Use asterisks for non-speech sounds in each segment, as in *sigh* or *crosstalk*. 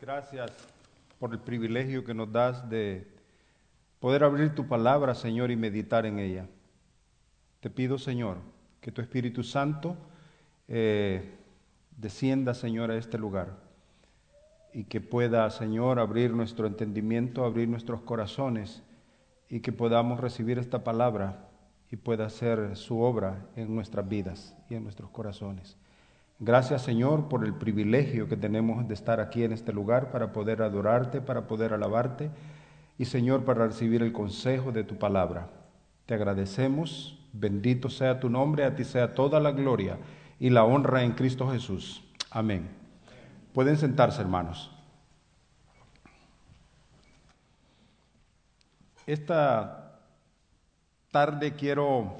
Gracias por el privilegio que nos das de poder abrir tu palabra, Señor, y meditar en ella. Te pido, Señor, que tu Espíritu Santo eh, descienda, Señor, a este lugar y que pueda, Señor, abrir nuestro entendimiento, abrir nuestros corazones y que podamos recibir esta palabra y pueda hacer su obra en nuestras vidas y en nuestros corazones. Gracias Señor por el privilegio que tenemos de estar aquí en este lugar para poder adorarte, para poder alabarte y Señor para recibir el consejo de tu palabra. Te agradecemos, bendito sea tu nombre, a ti sea toda la gloria y la honra en Cristo Jesús. Amén. Pueden sentarse hermanos. Esta tarde quiero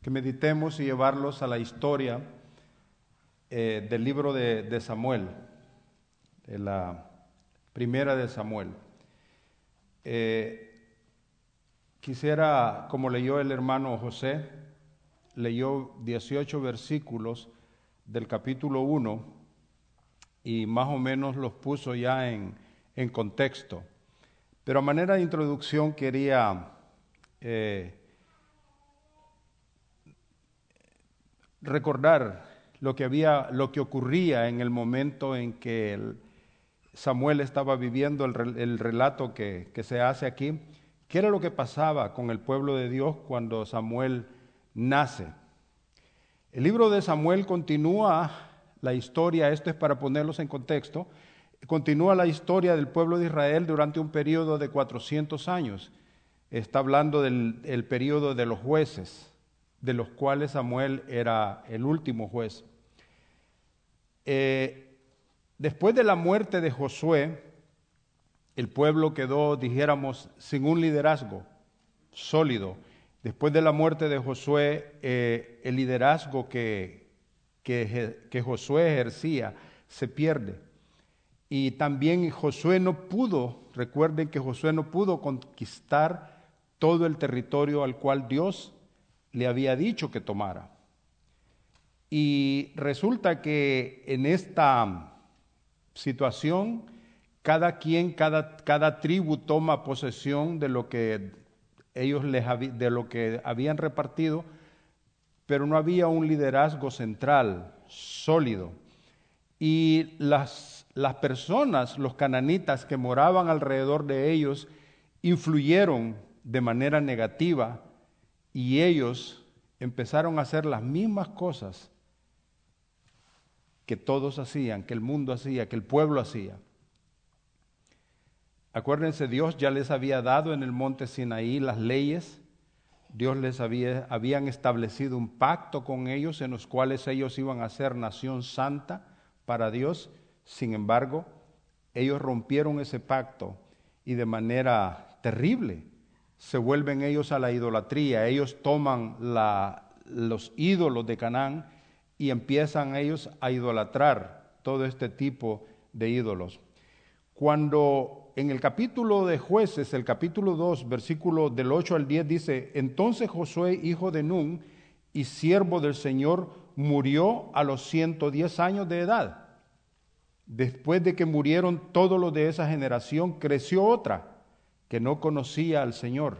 que meditemos y llevarlos a la historia eh, del libro de, Samuel, de la primera de Samuel. Eh, quisiera, como leyó el hermano José, leyó 18 versículos del capítulo 1 y más o menos los puso ya en, contexto. Pero a manera de introducción quería eh, recordar lo que, había, lo que ocurría en el momento en que Samuel estaba viviendo el, relato que, se hace aquí. ¿Qué era lo que pasaba con el pueblo de Dios cuando Samuel nace? El libro de Samuel continúa la historia, esto es para ponerlos en contexto, continúa la historia del pueblo de Israel durante un periodo de 400 años. Está hablando del periodo de los jueces, de los cuales Samuel era el último juez. Eh, después de la muerte de Josué, el pueblo quedó, dijéramos, sin un liderazgo sólido. Después de la muerte de Josué, eh, el liderazgo que, que, Josué ejercía se pierde. Y también Josué no pudo, recuerden que Josué no pudo conquistar todo el territorio al cual Dios le había dicho que tomara. Y resulta que en esta situación, cada quien, cada, cada tribu toma posesión de lo que ellos les de lo que habían repartido, pero no había un liderazgo central, sólido. Y las, las personas, los cananitas que moraban alrededor de ellos, influyeron de manera negativa y ellos empezaron a hacer las mismas cosas que todos hacían, que el mundo hacía, que el pueblo hacía. Acuérdense, Dios ya les había dado en el monte Sinaí las leyes, Dios les había habían establecido un pacto con ellos en los cuales ellos iban a ser nación santa para Dios. Sin embargo, ellos rompieron ese pacto y de manera terrible se vuelven ellos a la idolatría. Ellos toman los ídolos de Canaán y empiezan ellos a idolatrar todo este tipo de ídolos. Cuando en el capítulo de jueces, el capítulo 2, versículo del 8 al 10 dice, entonces Josué, hijo de Nun y siervo del Señor, murió a los 110 años de edad. Después de que murieron todos los de esa generación, creció otra que no conocía al Señor,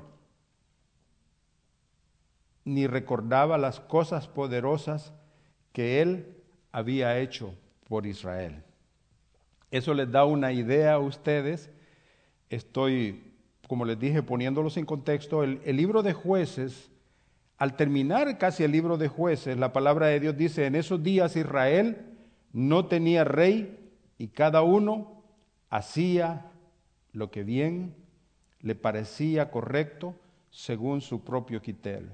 ni recordaba las cosas poderosas que él había hecho por Israel. Eso les da una idea a ustedes. Estoy, como les dije, poniéndolos en contexto. El, libro de jueces, al terminar casi el libro de jueces, la palabra de Dios dice, en esos días Israel no tenía rey y cada uno hacía lo que bien le parecía correcto según su propio criterio.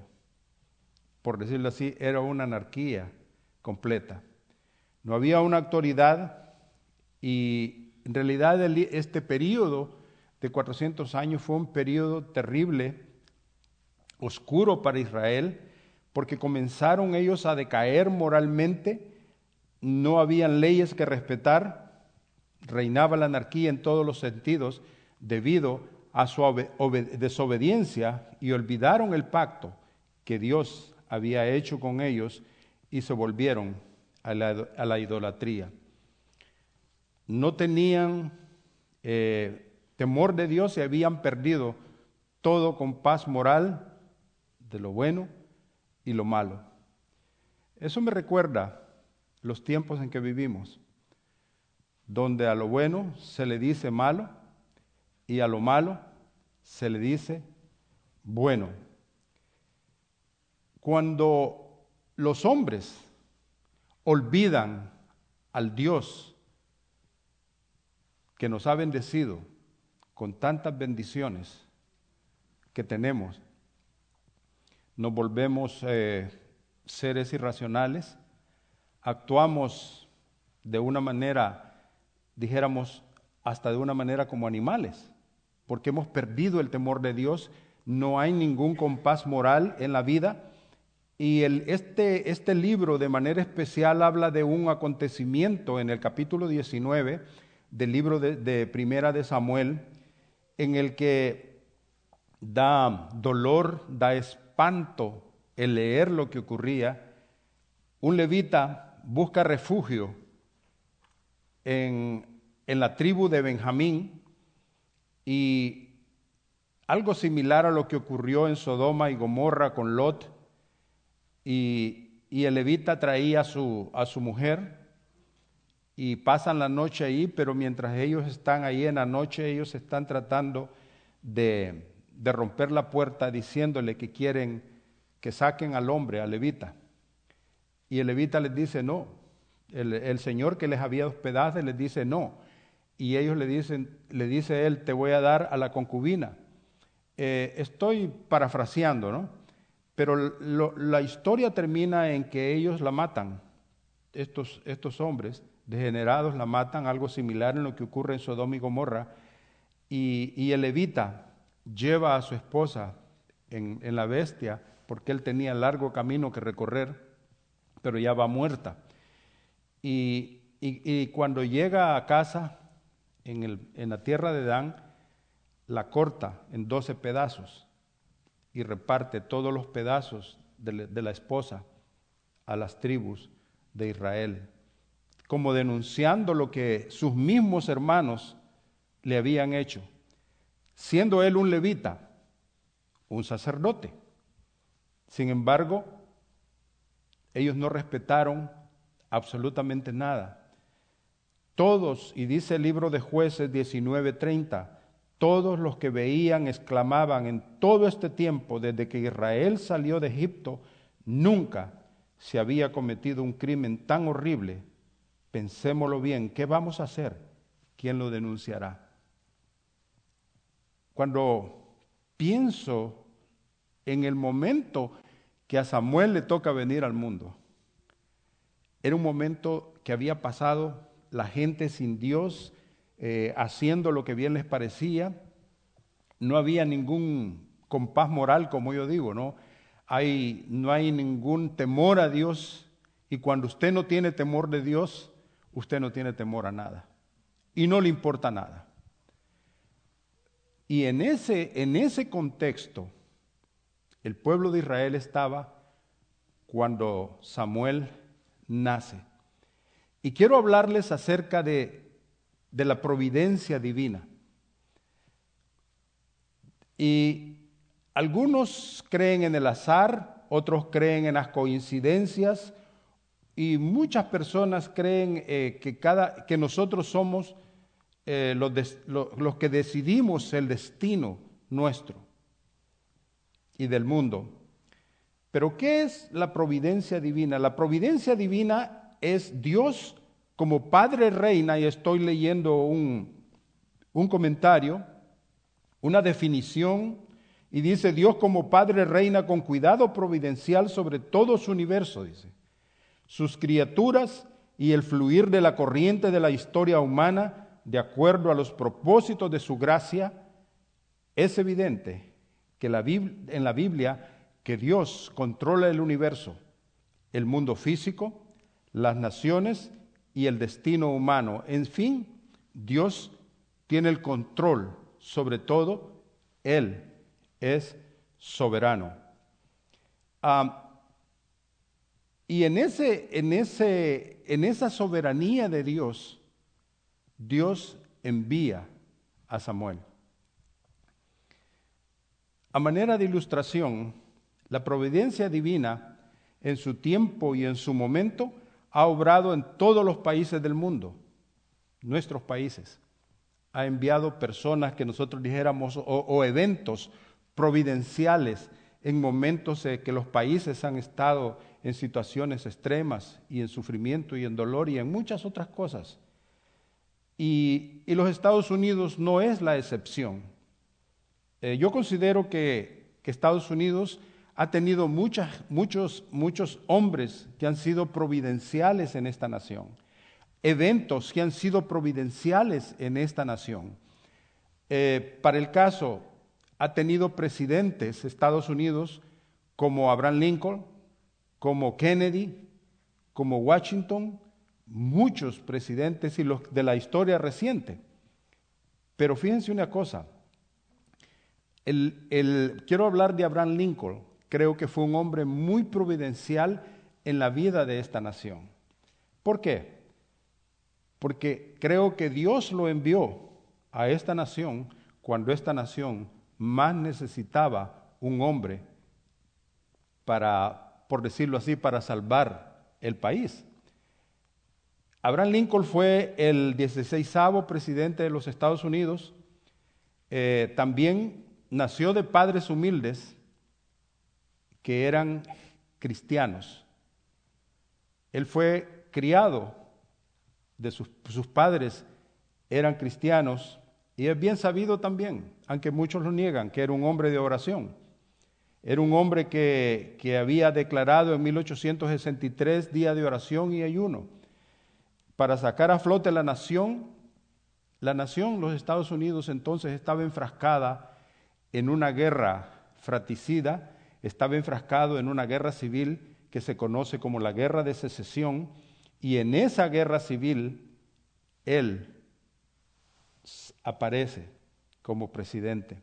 Por decirlo así, era una anarquía completa. No había una autoridad y en realidad este periodo de 400 años fue un periodo terrible, oscuro para Israel, porque comenzaron ellos a decaer moralmente, no habían leyes que respetar, reinaba la anarquía en todos los sentidos debido a su desobediencia y olvidaron el pacto que Dios había hecho con ellos y se volvieron a la, idolatría. no tenían eh, temor de Dios y habían perdido todo compás moral de lo bueno y lo malo. Eso me recuerda los tiempos en que vivimos, donde a lo bueno se le dice malo y a lo malo se le dice bueno. Cuando los hombres olvidan al Dios que nos ha bendecido con tantas bendiciones que tenemos, nos volvemos eh, seres irracionales, actuamos de una manera, dijéramos, hasta de una manera como animales, porque hemos perdido el temor de Dios, no hay ningún compás moral en la vida. Y este, este libro de manera especial habla de un acontecimiento en el capítulo 19 del libro de, de Primera de Samuel, en el que da dolor, da espanto el leer lo que ocurría. Un levita busca refugio en, en la tribu de Benjamín y algo similar a lo que ocurrió en Sodoma y Gomorra con Lot, y, el levita traía a su, a su mujer y pasan la noche ahí, pero mientras ellos están ahí en la noche, ellos están tratando de, de romper la puerta diciéndole que quieren que saquen al hombre, al levita. Y el levita les dice no, el, Señor que les había hospedado les dice no. Y ellos le dicen, le dice él, te voy a dar a la concubina. Eh, estoy parafraseando, ¿no? Pero la historia termina en que ellos la matan, estos, estos hombres degenerados la matan, algo similar en lo que ocurre en Sodoma y Gomorra, y, y el levita lleva a su esposa en, en la bestia, porque él tenía largo camino que recorrer, pero ya va muerta. Y, cuando llega a casa, en, la tierra de Dan, la corta en doce pedazos y reparte todos los pedazos de la esposa a las tribus de Israel, como denunciando lo que sus mismos hermanos le habían hecho, siendo él un levita, un sacerdote. Sin embargo, ellos no respetaron absolutamente nada. Todos, y dice el libro de jueces 19:30, todos los que veían exclamaban en todo este tiempo, desde que Israel salió de Egipto, nunca se había cometido un crimen tan horrible. Pensémoslo bien, ¿qué vamos a hacer? ¿Quién lo denunciará? Cuando pienso en el momento que a Samuel le toca venir al mundo, era un momento que había pasado la gente sin Dios, eh, haciendo lo que bien les parecía. No había ningún compás moral, como yo digo, ¿no? Hay, no hay ningún temor a Dios. Y cuando usted no tiene temor de Dios, usted no tiene temor a nada. Y no le importa nada. Y en ese, en ese contexto, el pueblo de Israel estaba cuando Samuel nace. Y quiero hablarles acerca de, de la providencia divina. Y algunos creen en el azar, otros creen en las coincidencias y muchas personas creen eh, que, cada, que nosotros somos eh, los, los que decidimos el destino nuestro y del mundo. Pero ¿qué es la providencia divina? La providencia divina es Dios como Padre Reina, y estoy leyendo un, un comentario, una definición, y dice Dios como Padre Reina con cuidado providencial sobre todo su universo, dice. Sus criaturas y el fluir de la corriente de la historia humana de acuerdo a los propósitos de su gracia, es evidente que la en la Biblia que Dios controla el universo, el mundo físico, las naciones y el destino humano. En fin, Dios tiene el control sobre todo, Él es soberano. y en, ese, en, ese, en esa soberanía de Dios, Dios envía a Samuel. A manera de ilustración, la providencia divina en su tiempo y en su momento ha obrado en todos los países del mundo, nuestros países. Ha enviado personas que nosotros dijéramos o, eventos providenciales en momentos en que los países han estado en situaciones extremas y en sufrimiento y en dolor y en muchas otras cosas. Y, los Estados Unidos no es la excepción. Eh, yo considero que, Estados Unidos ha tenido muchos, muchos hombres que han sido providenciales en esta nación, eventos que han sido providenciales en esta nación. Eh, para el caso, ha tenido presidentes Estados Unidos como Abraham Lincoln, como Kennedy, como Washington, muchos presidentes y los de la historia reciente. Pero fíjense una cosa, el, quiero hablar de Abraham Lincoln, creo que fue un hombre muy providencial en la vida de esta nación. ¿Por qué? Porque creo que Dios lo envió a esta nación cuando esta nación más necesitaba un hombre para por decirlo así, para salvar el país. Abraham Lincoln fue el 16 presidente de los Estados Unidos. Eh, también nació de padres humildes que eran cristianos. Él fue criado de sus, sus padres, eran cristianos, y es bien sabido también, aunque muchos lo niegan, que era un hombre de oración. Era un hombre que, había declarado en 1863 día de oración y ayuno para sacar a flote la nación. La nación, los Estados Unidos, entonces estaba enfrascada en una guerra fratricida, estaba enfrascado en una guerra civil que se conoce como la guerra de secesión, y en esa guerra civil él aparece como presidente.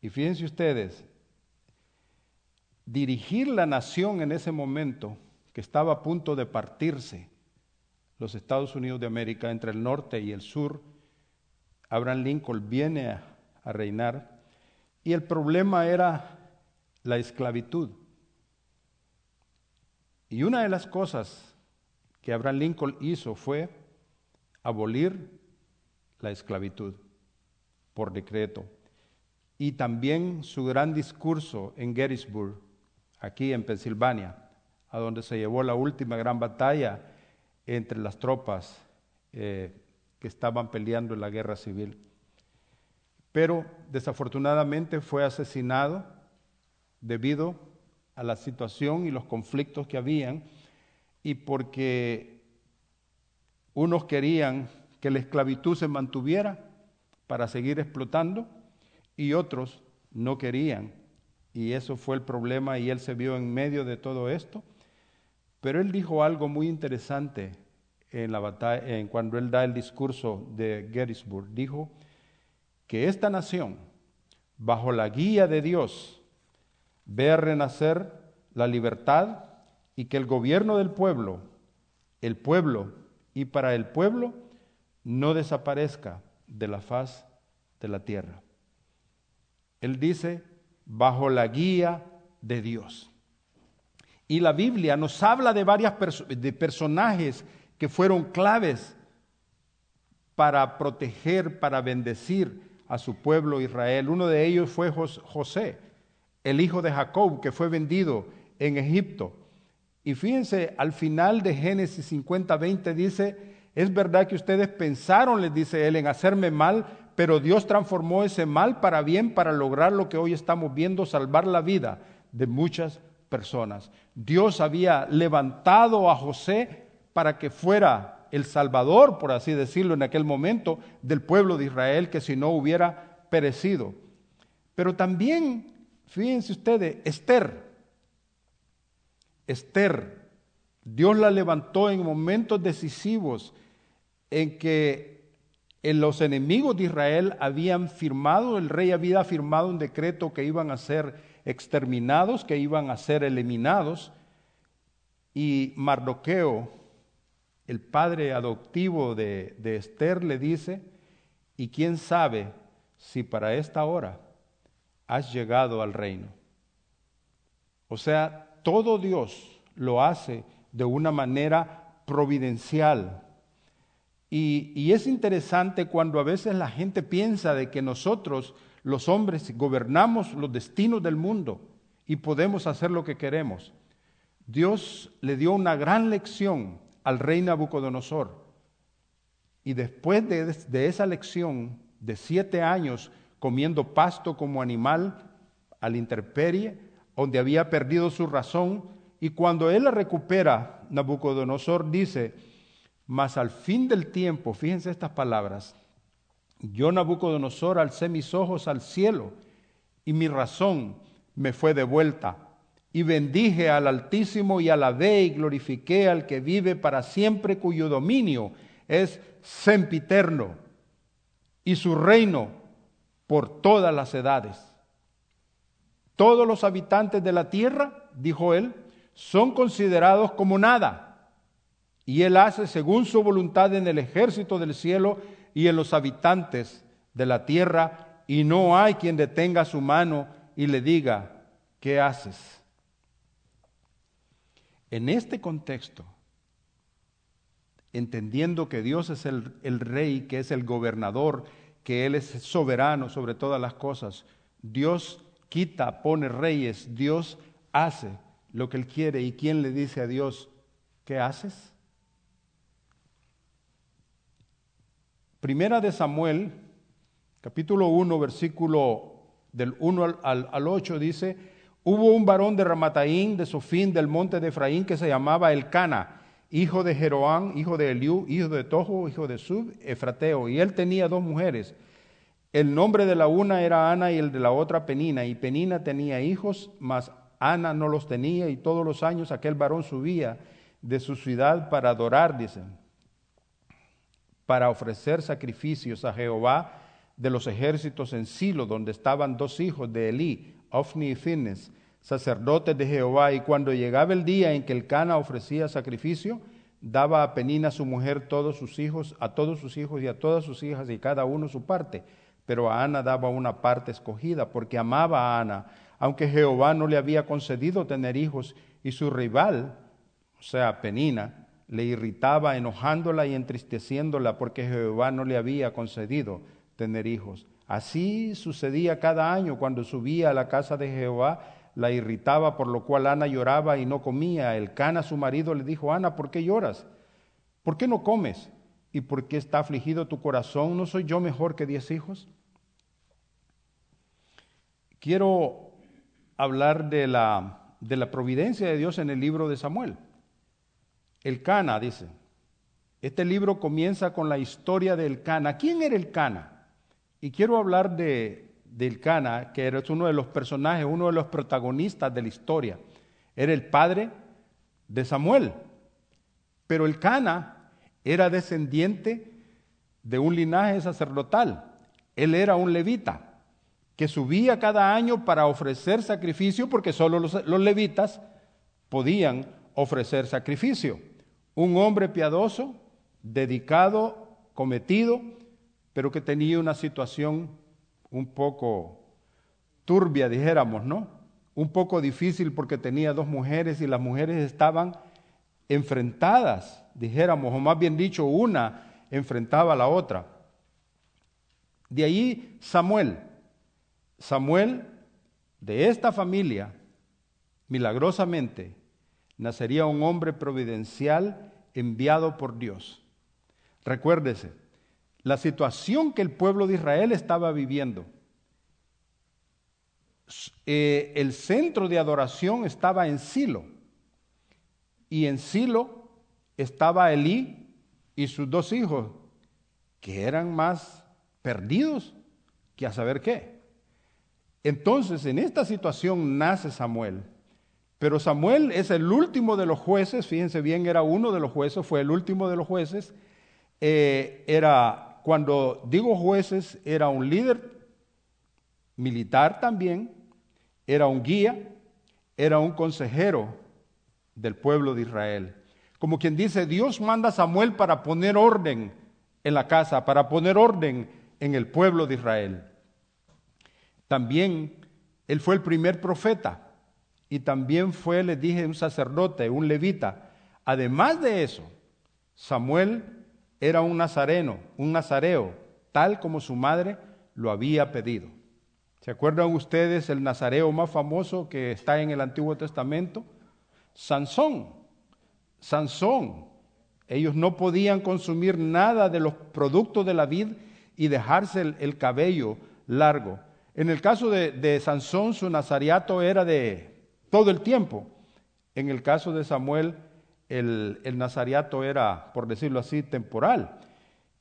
Y fíjense ustedes, dirigir la nación en ese momento, que estaba a punto de partirse, los Estados Unidos de América entre el norte y el sur, Abraham Lincoln viene a, a reinar y el problema era la esclavitud. Y una de las cosas que Abraham Lincoln hizo fue abolir la esclavitud por decreto y también su gran discurso en Gettysburg, aquí en Pensilvania, a donde se llevó la última gran batalla entre las tropas eh, que estaban peleando en la guerra civil. Pero desafortunadamente fue asesinado debido a la situación y los conflictos que habían y porque unos querían que la esclavitud se mantuviera para seguir explotando y otros no querían. Y eso fue el problema y él se vio en medio de todo esto. Pero él dijo algo muy interesante en la batalla, en cuando él da el discurso de Gettysburg. Dijo que esta nación, bajo la guía de Dios, ve a renacer la libertad y que el gobierno del pueblo, el pueblo y para el pueblo, no desaparezca de la faz de la tierra. Él dice, bajo la guía de Dios. Y la Biblia nos habla de varios de personajes que fueron claves para proteger, para bendecir a su pueblo Israel. Uno de ellos fue José, el hijo de Jacob, que fue vendido en Egipto. Y fíjense, al final de Génesis 50, 20 dice, es verdad que ustedes pensaron, les dice él, en hacerme mal, pero Dios transformó ese mal para bien para lograr lo que hoy estamos viendo, salvar la vida de muchas personas. Dios había levantado a José para que fuera el salvador, por así decirlo, en aquel momento del pueblo de Israel, que si no hubiera perecido. Pero también, fíjense ustedes, Esther, Esther, Dios la levantó en momentos decisivos en que los enemigos de Israel habían firmado, el rey había firmado un decreto que iban a ser exterminados, que iban a ser eliminados, y Mardoqueo el padre adoptivo de, de Esther, le dice, y quién sabe si para esta hora has llegado al reino. O sea, todo Dios lo hace de una manera providencial. Y, es interesante cuando a veces la gente piensa de que nosotros, los hombres, gobernamos los destinos del mundo y podemos hacer lo que queremos. Dios le dio una gran lección al rey Nabucodonosor. Y después de, de esa lección de siete años comiendo pasto como animal a la intemperie, donde había perdido su razón, y cuando él la recupera, Nabucodonosor dice, mas al fin del tiempo, fíjense estas palabras, yo Nabucodonosor alcé mis ojos al cielo y mi razón me fue devuelta. Y bendije al Altísimo y alabé y glorifiqué al que vive para siempre, cuyo dominio es sempiterno y su reino por todas las edades. Todos los habitantes de la tierra, dijo él, son considerados como nada. Y él hace según su voluntad en el ejército del cielo y en los habitantes de la tierra, y no hay quien detenga su mano y le diga, ¿qué haces? En este contexto, entendiendo que Dios es el, el, rey, que es el gobernador, que Él es soberano sobre todas las cosas, Dios quita, pone reyes, Dios hace lo que Él quiere. ¿Y quién le dice a Dios, ¿qué haces? Primera de Samuel, capítulo 1, versículo del 1 al, al, 8 dice, hubo un varón de Ramataín, de Sofín, del monte de Efraín, que se llamaba Elcana, hijo de Jeroán, hijo de Eliú, hijo de Tojo, hijo de Sub, Efrateo, y él tenía dos mujeres. El nombre de la una era Ana y el de la otra Penina, y Penina tenía hijos, mas Ana no los tenía, y todos los años aquel varón subía de su ciudad para adorar, dicen, para ofrecer sacrificios a Jehová de los ejércitos en Silo, donde estaban dos hijos de Elí, Ofni y Fines, sacerdotes de Jehová, y cuando llegaba el día en que el Cana ofrecía sacrificio, daba a Penina su mujer todos sus hijos, a todos sus hijos y a todas sus hijas, y cada uno su parte. Pero a Ana daba una parte escogida, porque amaba a Ana, aunque Jehová no le había concedido tener hijos, y su rival, o sea, Penina, le irritaba enojándola y entristeciéndola, porque Jehová no le había concedido tener hijos. Así sucedía cada año cuando subía a la casa de Jehová, la irritaba, por lo cual Ana lloraba y no comía. El Cana, su marido, le dijo, Ana, ¿por qué lloras? ¿Por qué no comes? ¿Y por qué está afligido tu corazón? ¿No soy yo mejor que diez hijos? Quiero hablar de la, de la providencia de Dios en el libro de Samuel. El Cana, dice. Este libro comienza con la historia del Cana. ¿Quién era el Cana? Y quiero hablar de, del que era uno de los personajes, uno de los protagonistas de la historia. Era el padre de Samuel. Pero el Cana era descendiente de un linaje sacerdotal. Él era un levita que subía cada año para ofrecer sacrificio porque solo los, los levitas podían ofrecer sacrificio. Un hombre piadoso, dedicado, cometido, pero que tenía una situación un poco turbia, dijéramos, ¿no? Un poco difícil porque tenía dos mujeres y las mujeres estaban enfrentadas, dijéramos, o más bien dicho, una enfrentaba a la otra. De ahí Samuel. Samuel, de esta familia, milagrosamente, nacería un hombre providencial enviado por Dios. Recuérdese, la situación que el pueblo de Israel estaba viviendo. Eh, el centro de adoración estaba en Silo y en Silo estaba Elí y sus dos hijos, que eran más perdidos que a saber qué. Entonces, en esta situación nace Samuel. Pero Samuel es el último de los jueces, fíjense bien, era uno de los jueces, fue el último de los jueces, eh, era cuando digo jueces, era un líder militar también, era un guía, era un consejero del pueblo de Israel. Como quien dice, Dios manda a Samuel para poner orden en la casa, para poner orden en el pueblo de Israel. También él fue el primer profeta y también fue, les dije, un sacerdote, un levita. Además de eso, Samuel era un nazareno, un nazareo, tal como su madre lo había pedido. ¿Se acuerdan ustedes el nazareo más famoso que está en el Antiguo Testamento? Sansón. Sansón. Ellos no podían consumir nada de los productos de la vid y dejarse el, cabello largo. En el caso de, Sansón, su nazariato era de todo el tiempo. En el caso de Samuel, el, el nazariato era, por decirlo así, temporal.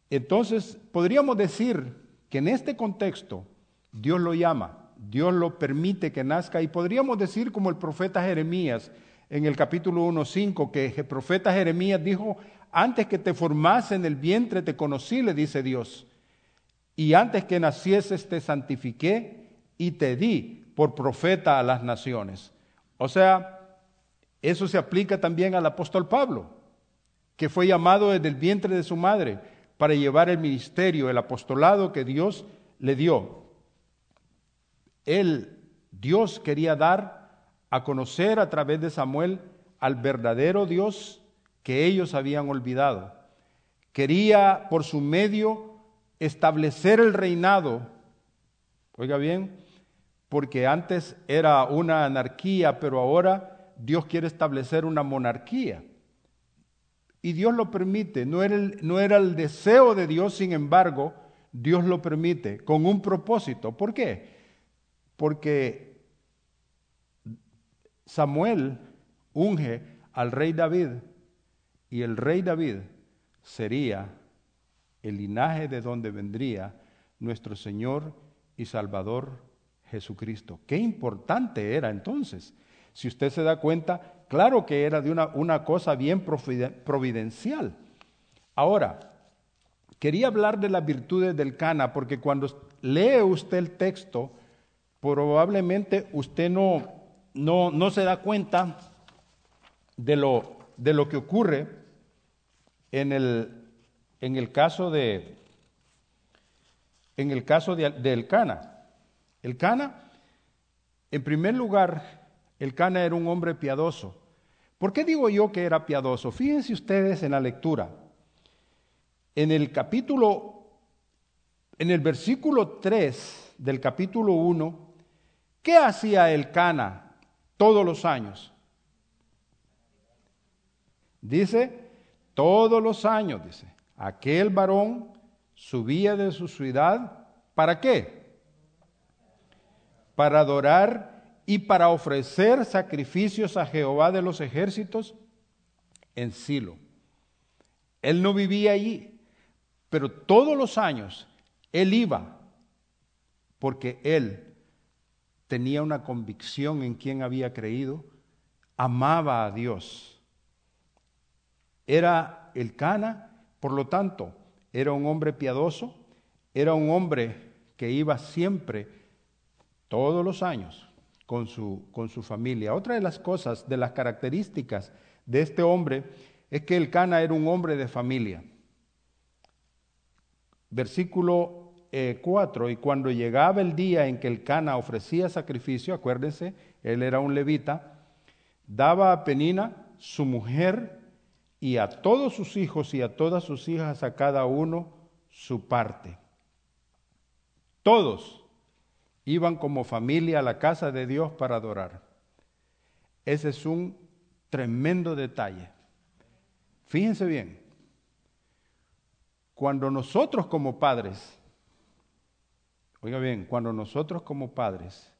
Entonces, podríamos decir que en este contexto, Dios lo llama, Dios lo permite que nazca y podríamos decir como el profeta Jeremías en el capítulo 1.5, que el profeta Jeremías dijo, antes que te formase en el vientre te conocí, le dice Dios, y antes que nacieses te santifiqué y te di por profeta a las naciones. O sea, eso se aplica también al apóstol Pablo, que fue llamado desde el vientre de su madre para llevar el ministerio, el apostolado que Dios le dio. Él, Dios quería dar a conocer a través de Samuel al verdadero Dios que ellos habían olvidado. Quería por su medio establecer el reinado. Oiga bien, porque antes era una anarquía, pero ahora Dios quiere establecer una monarquía. Y Dios lo permite, no era, el, deseo de Dios, sin embargo, Dios lo permite con un propósito. ¿Por qué? Porque Samuel unge al rey David y el rey David sería el linaje de donde vendría nuestro Señor y Salvador Jesucristo. Qué importante era entonces. Si usted se da cuenta, claro que era de una, una cosa bien providencial. Ahora, quería hablar de las virtudes del Cana, porque cuando lee usted el texto, probablemente usted no, no, no se da cuenta de lo, de lo que ocurre en el, en el caso de en el caso de, del Cana. El Cana, en primer lugar, el Cana era un hombre piadoso. ¿Por qué digo yo que era piadoso? Fíjense ustedes en la lectura. En el capítulo, en el versículo 3 del capítulo 1, ¿Qué hacía el Cana todos los años? Dice, todos los años, dice, aquel varón subía de su ciudad, ¿para qué? Para adorar y para ofrecer sacrificios a Jehová de los ejércitos en Silo. Él no vivía allí, pero todos los años él iba, porque él tenía una convicción en quien había creído, amaba a Dios. Era el Cana, por lo tanto, era un hombre piadoso, era un hombre que iba siempre, todos los años, con su, con su familia. Otra de las cosas, de las características de este hombre, es que el Cana era un hombre de familia. Versículo 4, eh, y cuando llegaba el día en que el Cana ofrecía sacrificio, acuérdense, él era un levita, daba a Penina, su mujer, y a todos sus hijos y a todas sus hijas, a cada uno su parte. Todos iban como familia a la casa de Dios para adorar. Ese es un tremendo detalle. Fíjense bien, cuando nosotros como padres Oiga bien, cuando nosotros como padres,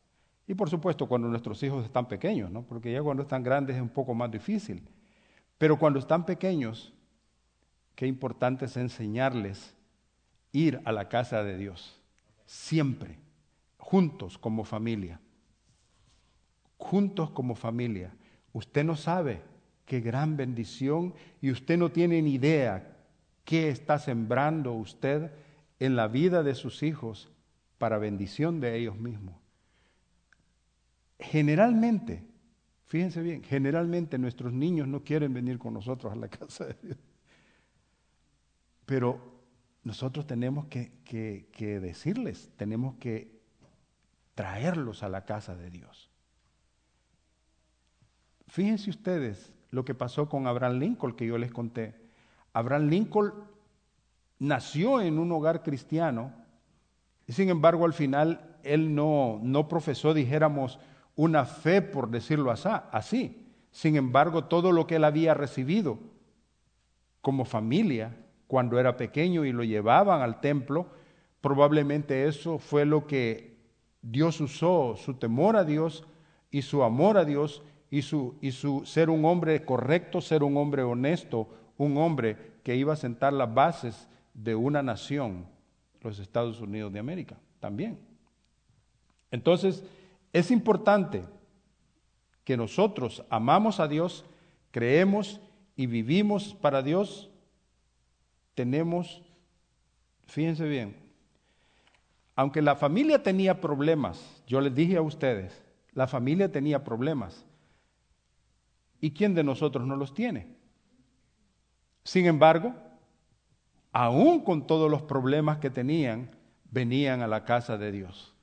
y por supuesto cuando nuestros hijos están pequeños, ¿no? porque ya cuando están grandes es un poco más difícil, pero cuando están pequeños, qué importante es enseñarles ir a la casa de Dios, siempre, juntos como familia, juntos como familia. Usted no sabe qué gran bendición y usted no tiene ni idea qué está sembrando usted en la vida de sus hijos para bendición de ellos mismos. Generalmente, Fíjense bien, generalmente nuestros niños no quieren venir con nosotros a la *laughs* casa de Dios. Pero nosotros tenemos que, que decirles, tenemos que traerlos a la casa de Dios. Fíjense ustedes lo que pasó con Abraham Lincoln que yo les conté. Abraham Lincoln nació en un hogar cristiano, y sin embargo al final él no, no profesó, dijéramos, una fe, por decirlo así. Sin embargo, todo lo que él había recibido como familia cuando era pequeño y lo llevaban al templo, probablemente eso fue lo que Dios usó, su temor a Dios y su amor a Dios y su, y su ser un hombre correcto, ser un hombre honesto, un hombre que iba a sentar las bases de una nación, los Estados Unidos de América, también. Entonces, es importante que nosotros amamos a Dios, creemos y vivimos para Dios. Tenemos, fíjense bien, aunque la familia tenía problemas, yo les dije a ustedes, la familia tenía problemas. ¿Y quién de nosotros no los tiene? Sin embargo, aún con todos los problemas que tenían, venían a la casa de Dios.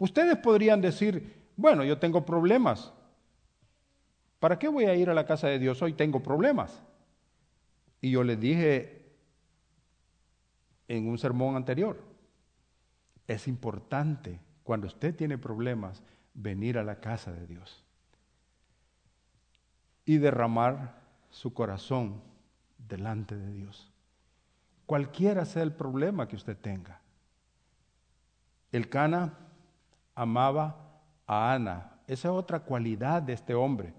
Ustedes podrían decir, bueno, yo tengo problemas. ¿Para qué voy a ir a la casa de Dios? Hoy tengo problemas. Y yo les dije en un sermón anterior, es importante cuando usted tiene problemas venir a la casa de Dios y derramar su corazón delante de Dios. Cualquiera sea el problema que usted tenga. El Cana amaba a Ana. Esa es otra cualidad de este hombre.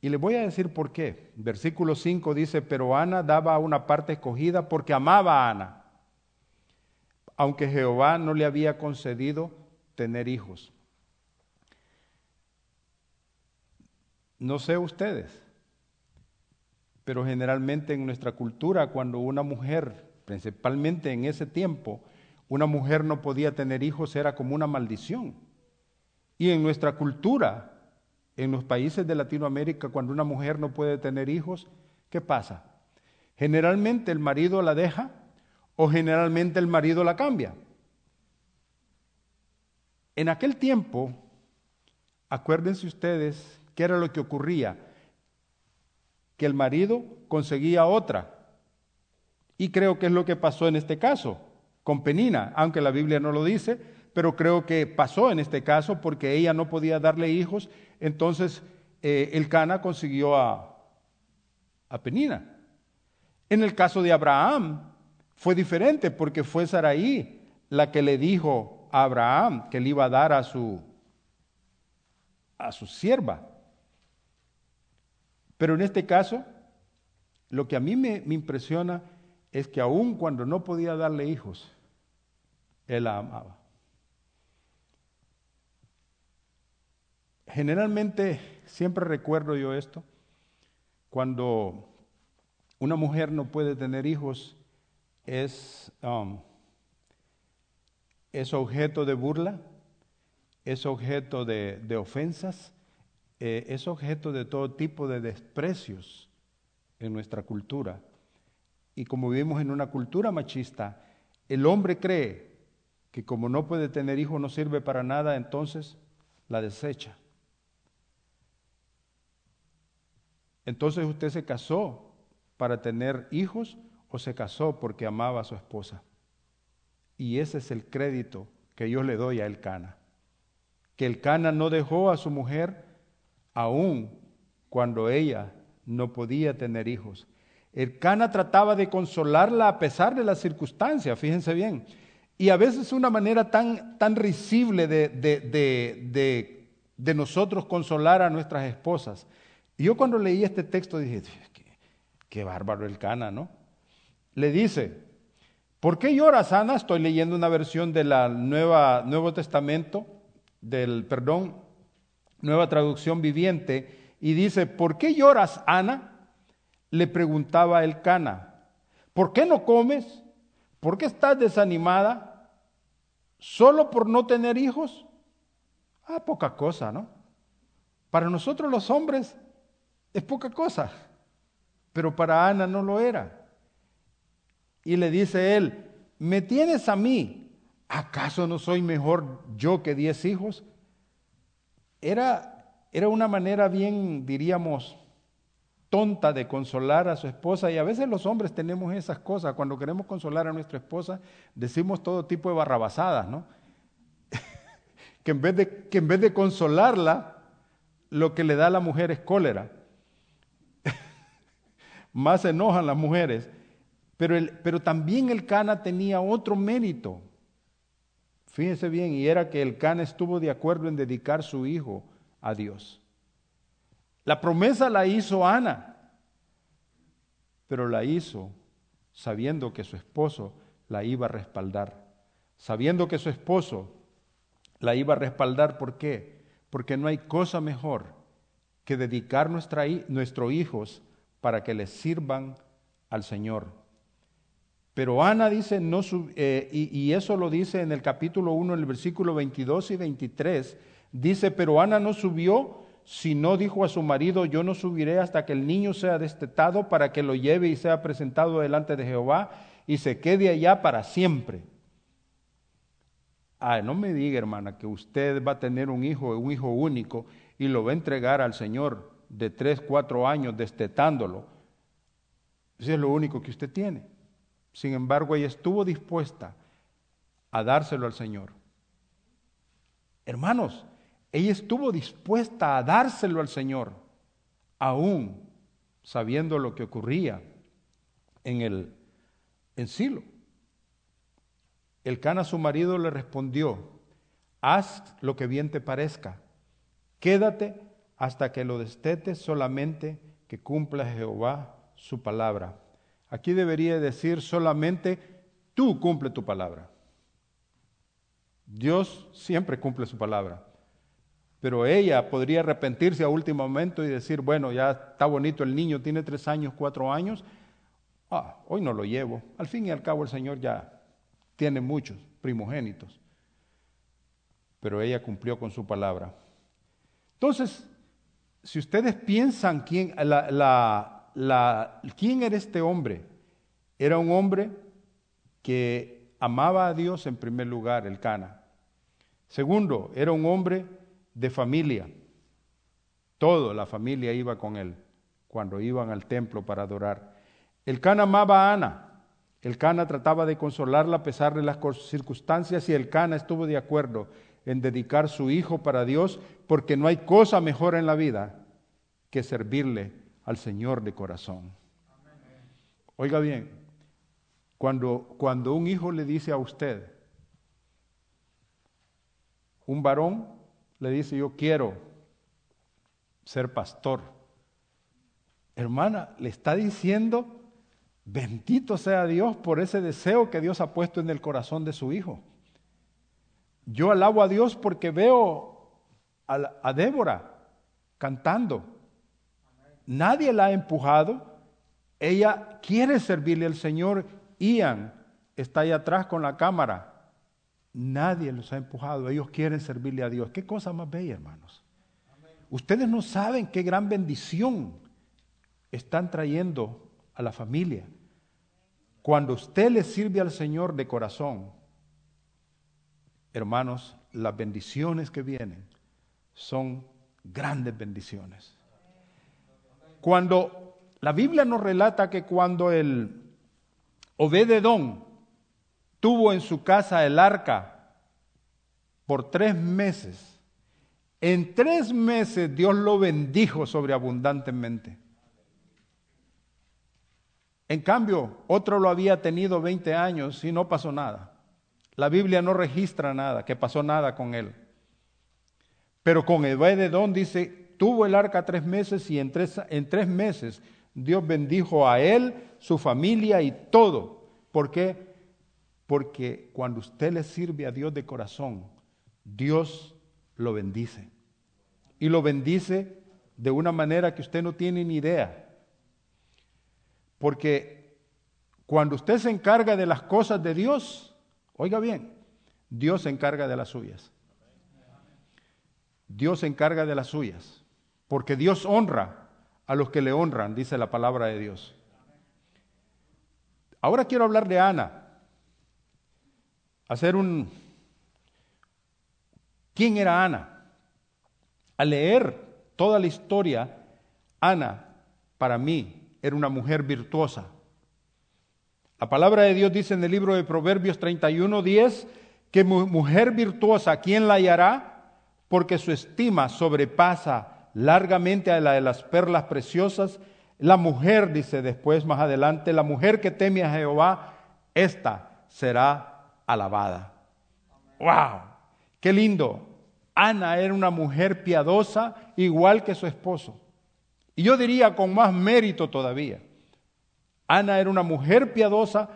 Y le voy a decir por qué. Versículo 5 dice, pero Ana daba una parte escogida porque amaba a Ana, aunque Jehová no le había concedido tener hijos. No sé ustedes, pero generalmente en nuestra cultura, cuando una mujer, principalmente en ese tiempo, una mujer no podía tener hijos era como una maldición. Y en nuestra cultura, en los países de Latinoamérica, cuando una mujer no puede tener hijos, ¿qué pasa? Generalmente el marido la deja o generalmente el marido la cambia. En aquel tiempo, acuérdense ustedes qué era lo que ocurría, que el marido conseguía otra. Y creo que es lo que pasó en este caso con Penina, aunque la Biblia no lo dice, pero creo que pasó en este caso porque ella no podía darle hijos, entonces eh, el Cana consiguió a, a Penina. En el caso de Abraham fue diferente porque fue Saraí la que le dijo a Abraham que le iba a dar a su a su sierva. Pero en este caso, lo que a mí me, me impresiona es que aun cuando no podía darle hijos, él la amaba. Generalmente, siempre recuerdo yo esto, cuando una mujer no puede tener hijos, es, um, es objeto de burla, es objeto de, ofensas, eh, es objeto de todo tipo de desprecios en nuestra cultura. Y como vivimos en una cultura machista, el hombre cree que como no puede tener hijos no sirve para nada, entonces la desecha. Entonces usted se casó para tener hijos o se casó porque amaba a su esposa. Y ese es el crédito que yo le doy a Elcana. Que Elcana no dejó a su mujer aún cuando ella no podía tener hijos. El Cana trataba de consolarla a pesar de las circunstancias, fíjense bien. Y a veces una manera tan, tan risible de, de, de, nosotros consolar a nuestras esposas. Y yo cuando leí este texto dije, qué, bárbaro el Cana, ¿no? Le dice, ¿por qué lloras, Ana? Estoy leyendo una versión de la nueva, Nuevo Testamento, del, perdón, nueva traducción viviente, y dice, ¿por qué lloras, Ana? le preguntaba el Cana, ¿por qué no comes? ¿Por qué estás desanimada? ¿Solo por no tener hijos? Ah, poca cosa, ¿no? Para nosotros los hombres es poca cosa, pero para Ana no lo era. Y le dice él, ¿me tienes a mí? ¿Acaso no soy mejor yo que diez hijos? Era, era una manera bien, diríamos, tonta de consolar a su esposa y a veces los hombres tenemos esas cosas. Cuando queremos consolar a nuestra esposa decimos todo tipo de barrabasadas, ¿no? *laughs* que, en vez de, que en vez de consolarla, lo que le da a la mujer es cólera. *laughs* Más se enojan las mujeres. Pero, el, pero también el Cana tenía otro mérito. Fíjense bien, y era que el Cana estuvo de acuerdo en dedicar su hijo a Dios. La promesa la hizo Ana, pero la hizo sabiendo que su esposo la iba a respaldar, sabiendo que su esposo la iba a respaldar. ¿Por qué? Porque no hay cosa mejor que dedicar nuestra, nuestros hijos para que les sirvan al Señor. Pero Ana dice, no, eh, y, eso lo dice en el capítulo 1, en el versículo 22 y 23, dice, pero Ana no subió si no dijo a su marido, yo no subiré hasta que el niño sea destetado para que lo lleve y sea presentado delante de Jehová y se quede allá para siempre. Ah, no me diga, hermana, que usted va a tener un hijo, un hijo único, y lo va a entregar al Señor de tres, cuatro años destetándolo. Eso es lo único que usted tiene. Sin embargo, ella estuvo dispuesta a dárselo al Señor. Hermanos, ella estuvo dispuesta a dárselo al Señor, aún sabiendo lo que ocurría en el en Silo. El Cana su marido le respondió: Haz lo que bien te parezca. Quédate hasta que lo destetes solamente que cumpla Jehová su palabra. Aquí debería decir solamente tú cumple tu palabra. Dios siempre cumple su palabra. Pero ella podría arrepentirse a último momento y decir, bueno, ya está bonito el niño, tiene tres años, cuatro años, ah, hoy no lo llevo. Al fin y al cabo el Señor ya tiene muchos primogénitos. Pero ella cumplió con su palabra. Entonces, si ustedes piensan quién, quién era este hombre, era un hombre que amaba a Dios en primer lugar, el Cana. Segundo, era un hombre de familia. Toda la familia iba con él cuando iban al templo para adorar. El Cana amaba a Ana. El Cana trataba de consolarla a pesar de las circunstancias y el Cana estuvo de acuerdo en dedicar su hijo para Dios porque no hay cosa mejor en la vida que servirle al Señor de corazón. Oiga bien, cuando, cuando un hijo le dice a usted, un varón le dice, yo quiero ser pastor. Hermana, le está diciendo, bendito sea Dios por ese deseo que Dios ha puesto en el corazón de su hijo. Yo alabo a Dios porque veo a, Débora cantando. Nadie la ha empujado. Ella quiere servirle al Señor. Ian está ahí atrás con la cámara. Nadie los ha empujado. Ellos quieren servirle a Dios. Qué cosa más bella, hermanos. Ustedes no saben qué gran bendición están trayendo a la familia. Cuando usted le sirve al Señor de corazón, hermanos, las bendiciones que vienen son grandes bendiciones. Cuando la Biblia nos relata que cuando el Obededón tuvo en su casa el arca por tres meses. En tres meses Dios lo bendijo sobreabundantemente. En cambio, otro lo había tenido 20 años y no pasó nada. La Biblia no registra nada, que pasó nada con él. Pero con Edom dice, tuvo el arca tres meses y en tres, en tres meses Dios bendijo a él, su familia y todo. ¿Por qué? Porque cuando usted le sirve a Dios de corazón, Dios lo bendice. Y lo bendice de una manera que usted no tiene ni idea. Porque cuando usted se encarga de las cosas de Dios, oiga bien, Dios se encarga de las suyas. Dios se encarga de las suyas. Porque Dios honra a los que le honran, dice la palabra de Dios. Ahora quiero hablar de Ana, hacer un... ¿Quién era Ana? Al leer toda la historia, Ana, para mí, era una mujer virtuosa. La palabra de Dios dice en el libro de Proverbios 31, 10, que mujer virtuosa, ¿quién la hallará? Porque su estima sobrepasa largamente a la de las perlas preciosas. La mujer, dice después más adelante, la mujer que teme a Jehová, esta será alabada. ¡Wow! ¡Qué lindo! Ana era una mujer piadosa, igual que su esposo. Y yo diría con más mérito todavía. Ana era una mujer piadosa,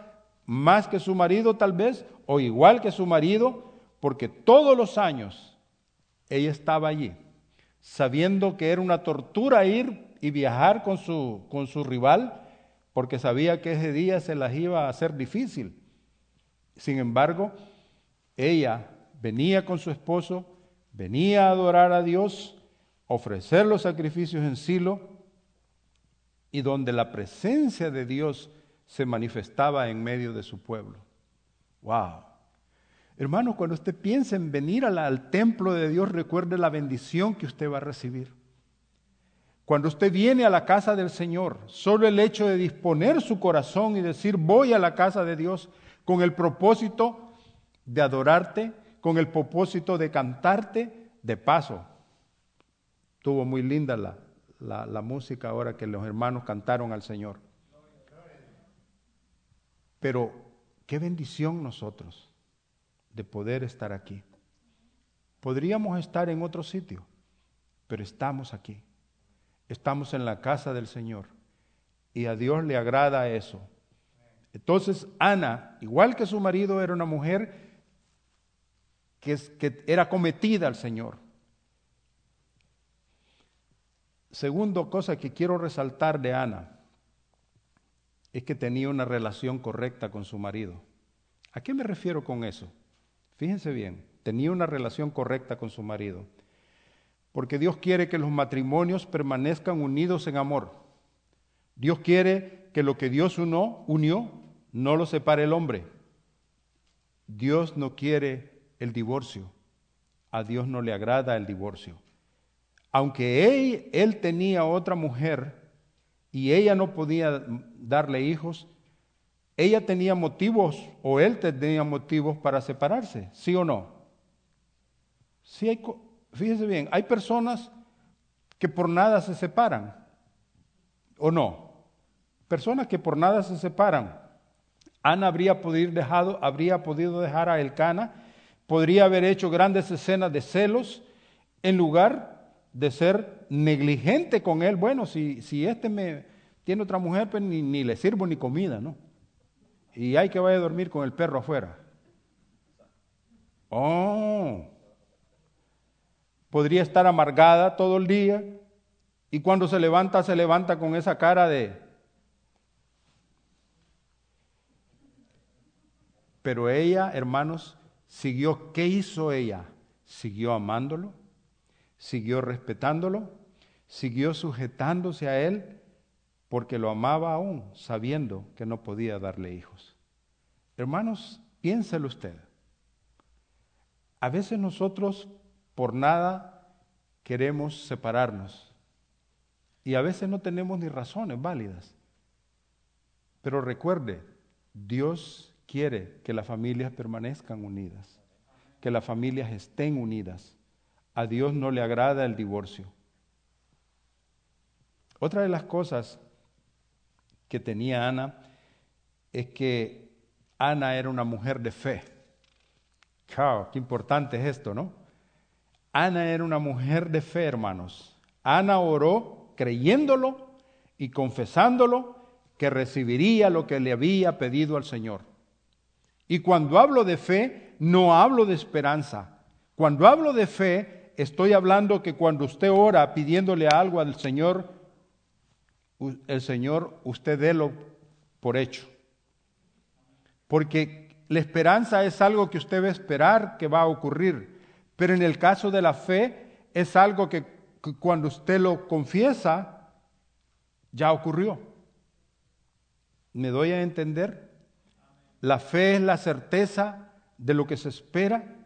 más que su marido tal vez, o igual que su marido, porque todos los años ella estaba allí, sabiendo que era una tortura ir y viajar con su, con su rival, porque sabía que ese día se las iba a hacer difícil. Sin embargo, ella venía con su esposo, venía a adorar a Dios, ofrecer los sacrificios en Silo, y donde la presencia de Dios se manifestaba en medio de su pueblo. Wow. Hermano, cuando usted piensa en venir al templo de Dios, recuerde la bendición que usted va a recibir. Cuando usted viene a la casa del Señor, solo el hecho de disponer su corazón y decir voy a la casa de Dios con el propósito de adorarte, con el propósito de cantarte, de paso. Tuvo muy linda la, la, la música ahora que los hermanos cantaron al Señor. Pero qué bendición nosotros de poder estar aquí. Podríamos estar en otro sitio, pero estamos aquí. Estamos en la casa del Señor y a Dios le agrada eso. Entonces Ana, igual que su marido, era una mujer que, que era cometida al Señor. Segundo cosa que quiero resaltar de Ana es que tenía una relación correcta con su marido. ¿A qué me refiero con eso? Fíjense bien, tenía una relación correcta con su marido. Porque Dios quiere que los matrimonios permanezcan unidos en amor. Dios quiere que lo que Dios unió, unió no lo separe el hombre. Dios no quiere el divorcio. A Dios no le agrada el divorcio. Aunque él, él tenía otra mujer, y ella no podía darle hijos, ella tenía motivos o él tenía motivos para separarse, ¿sí o no? Sí hay, fíjese bien, hay personas que por nada se separan, ¿o no? Personas que por nada se separan. Ana habría podido, habría podido dejar a Elcana, podría haber hecho grandes escenas de celos en lugar de ser negligente con él. Bueno, si, si este me tiene otra mujer, pues ni, ni le sirvo ni comida, ¿no? Y hay que vaya a dormir con el perro afuera. Oh, podría estar amargada todo el día y cuando se levanta, se levanta con esa cara de... Pero ella, hermanos, siguió, ¿qué hizo ella? Siguió amándolo, siguió respetándolo, siguió sujetándose a él porque lo amaba aún, sabiendo que no podía darle hijos. Hermanos, piénselo usted. A veces nosotros por nada queremos separarnos y a veces no tenemos ni razones válidas. Pero recuerde, Dios quiere que las familias permanezcan unidas, que las familias estén unidas. A Dios no le agrada el divorcio. Otra de las cosas que tenía Ana es que Ana era una mujer de fe. Chao, qué importante es esto, ¿no? Ana era una mujer de fe, hermanos. Ana oró creyéndolo y confesándolo que recibiría lo que le había pedido al Señor. Y cuando hablo de fe, no hablo de esperanza. Cuando hablo de fe, estoy hablando que cuando usted ora pidiéndole algo al Señor, el Señor, usted délo por hecho. Porque la esperanza es algo que usted va a esperar que va a ocurrir, pero en el caso de la fe es algo que cuando usted lo confiesa, ya ocurrió. ¿Me doy a entender? La fe es la certeza de lo que se espera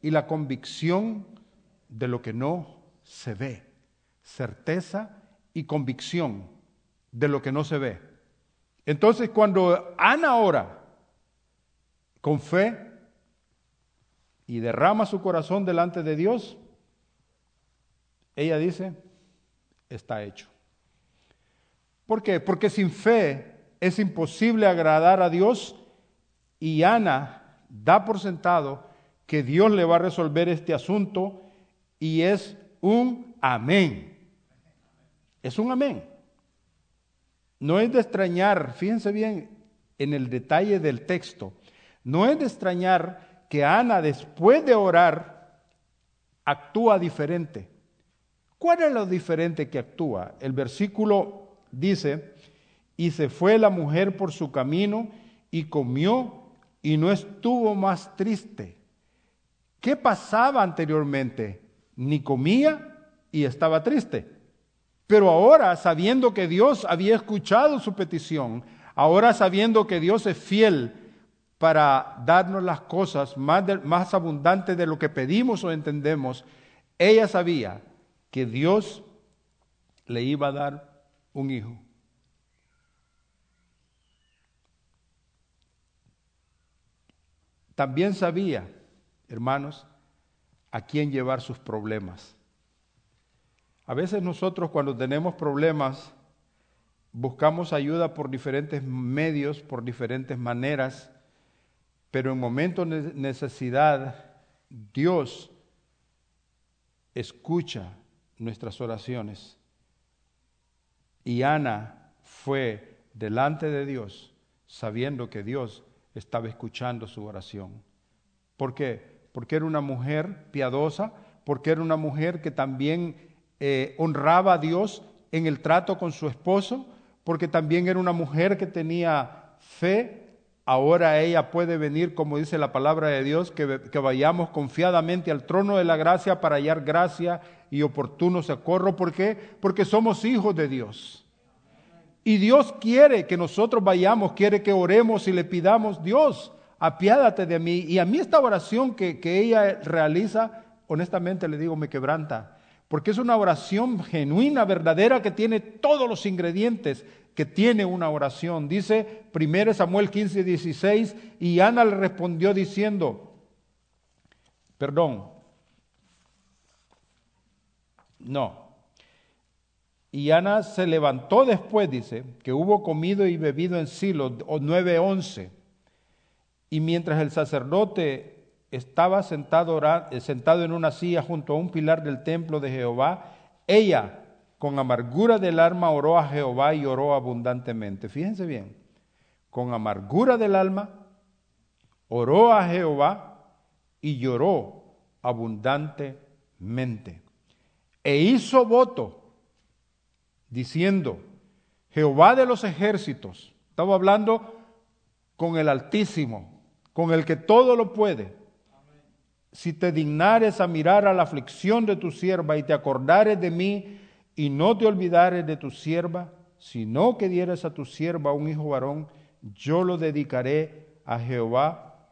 y la convicción de lo que no se ve. Certeza y convicción de lo que no se ve. Entonces cuando Ana ora con fe y derrama su corazón delante de Dios, ella dice, está hecho. ¿Por qué? Porque sin fe es imposible agradar a Dios y Ana da por sentado que Dios le va a resolver este asunto y es un amén. Es un amén. No es de extrañar, fíjense bien en el detalle del texto, no es de extrañar que Ana después de orar actúa diferente. ¿Cuál es lo diferente que actúa? El versículo dice, y se fue la mujer por su camino y comió y no estuvo más triste. ¿Qué pasaba anteriormente? Ni comía y estaba triste. Pero ahora, sabiendo que Dios había escuchado su petición, ahora sabiendo que Dios es fiel para darnos las cosas más, más abundantes de lo que pedimos o entendemos, ella sabía que Dios le iba a dar un hijo. También sabía, hermanos, a quién llevar sus problemas. A veces nosotros cuando tenemos problemas buscamos ayuda por diferentes medios, por diferentes maneras, pero en momentos de necesidad Dios escucha nuestras oraciones. Y Ana fue delante de Dios sabiendo que Dios estaba escuchando su oración. ¿Por qué? Porque era una mujer piadosa, porque era una mujer que también eh, honraba a Dios en el trato con su esposo, porque también era una mujer que tenía fe. Ahora ella puede venir, como dice la palabra de Dios, que, que vayamos confiadamente al trono de la gracia para hallar gracia y oportuno socorro. ¿Por qué? Porque somos hijos de Dios. Y Dios quiere que nosotros vayamos, quiere que oremos y le pidamos, Dios, apiádate de mí. Y a mí esta oración que, que ella realiza, honestamente le digo, me quebranta porque es una oración genuina, verdadera, que tiene todos los ingredientes que tiene una oración. Dice 1 Samuel 15, 16, y Ana le respondió diciendo, perdón, no. Y Ana se levantó después, dice, que hubo comido y bebido en Silo, 9:11. Y mientras el sacerdote estaba sentado, eh, sentado en una silla junto a un pilar del templo de Jehová, ella con amargura del alma oró a Jehová y oró abundantemente. Fíjense bien, con amargura del alma oró a Jehová y lloró abundantemente. E hizo voto diciendo, Jehová de los ejércitos, estaba hablando con el Altísimo, con el que todo lo puede, si te dignares a mirar a la aflicción de tu sierva y te acordares de mí y no te olvidares de tu sierva, sino que dieres a tu sierva un hijo varón, yo lo dedicaré a Jehová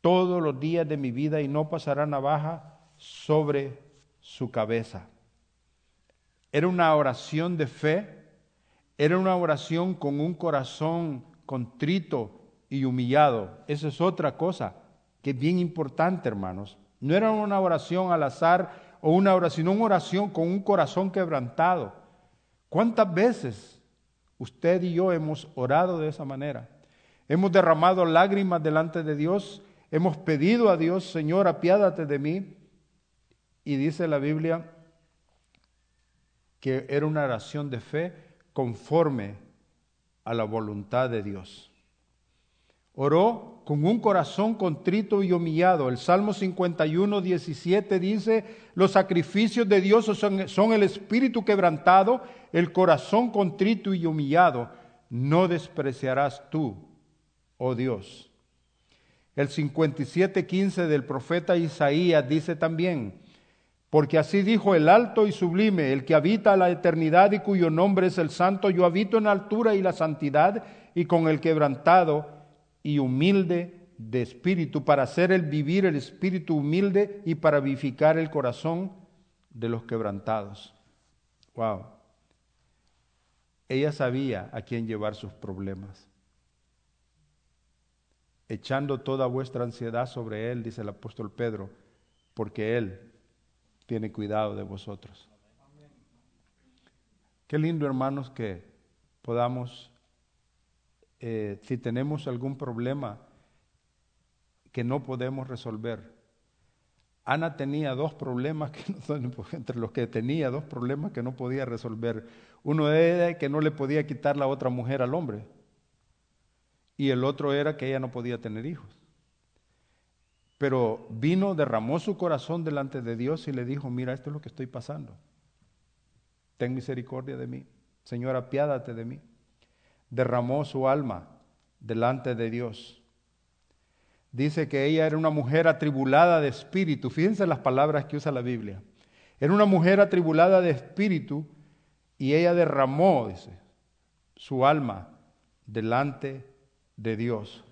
todos los días de mi vida y no pasará navaja sobre su cabeza. Era una oración de fe, era una oración con un corazón contrito y humillado. Esa es otra cosa que es bien importante, hermanos. No era una oración al azar o una oración, sino una oración con un corazón quebrantado. ¿Cuántas veces usted y yo hemos orado de esa manera? Hemos derramado lágrimas delante de Dios, hemos pedido a Dios, Señor, apiádate de mí. Y dice la Biblia que era una oración de fe conforme a la voluntad de Dios. Oró con un corazón contrito y humillado. El Salmo 51, 17 dice, los sacrificios de Dios son, el espíritu quebrantado, el corazón contrito y humillado. No despreciarás tú, oh Dios. El 57, 15 del profeta Isaías dice también, Porque así dijo el alto y sublime, el que habita la eternidad y cuyo nombre es el santo, yo habito en altura y la santidad y con el quebrantado y humilde de espíritu, para hacer el vivir el espíritu humilde y para vivificar el corazón de los quebrantados. Wow. Ella sabía a quién llevar sus problemas. Echando toda vuestra ansiedad sobre Él, dice el apóstol Pedro, porque Él tiene cuidado de vosotros. Qué lindo, hermanos, que podamos, eh, si tenemos algún problema que no podemos resolver. Ana tenía dos problemas, que *laughs* entre los que tenía dos problemas que no podía resolver. Uno era que no le podía quitar la otra mujer al hombre. Y el otro era que ella no podía tener hijos. Pero vino, derramó su corazón delante de Dios y le dijo, mira, esto es lo que estoy pasando. Ten misericordia de mí. Señora, apiádate de mí. Derramó su alma delante de Dios. Dice que ella era una mujer atribulada de espíritu. Fíjense las palabras que usa la Biblia. Era una mujer atribulada de espíritu y ella derramó, dice, su alma delante de Dios.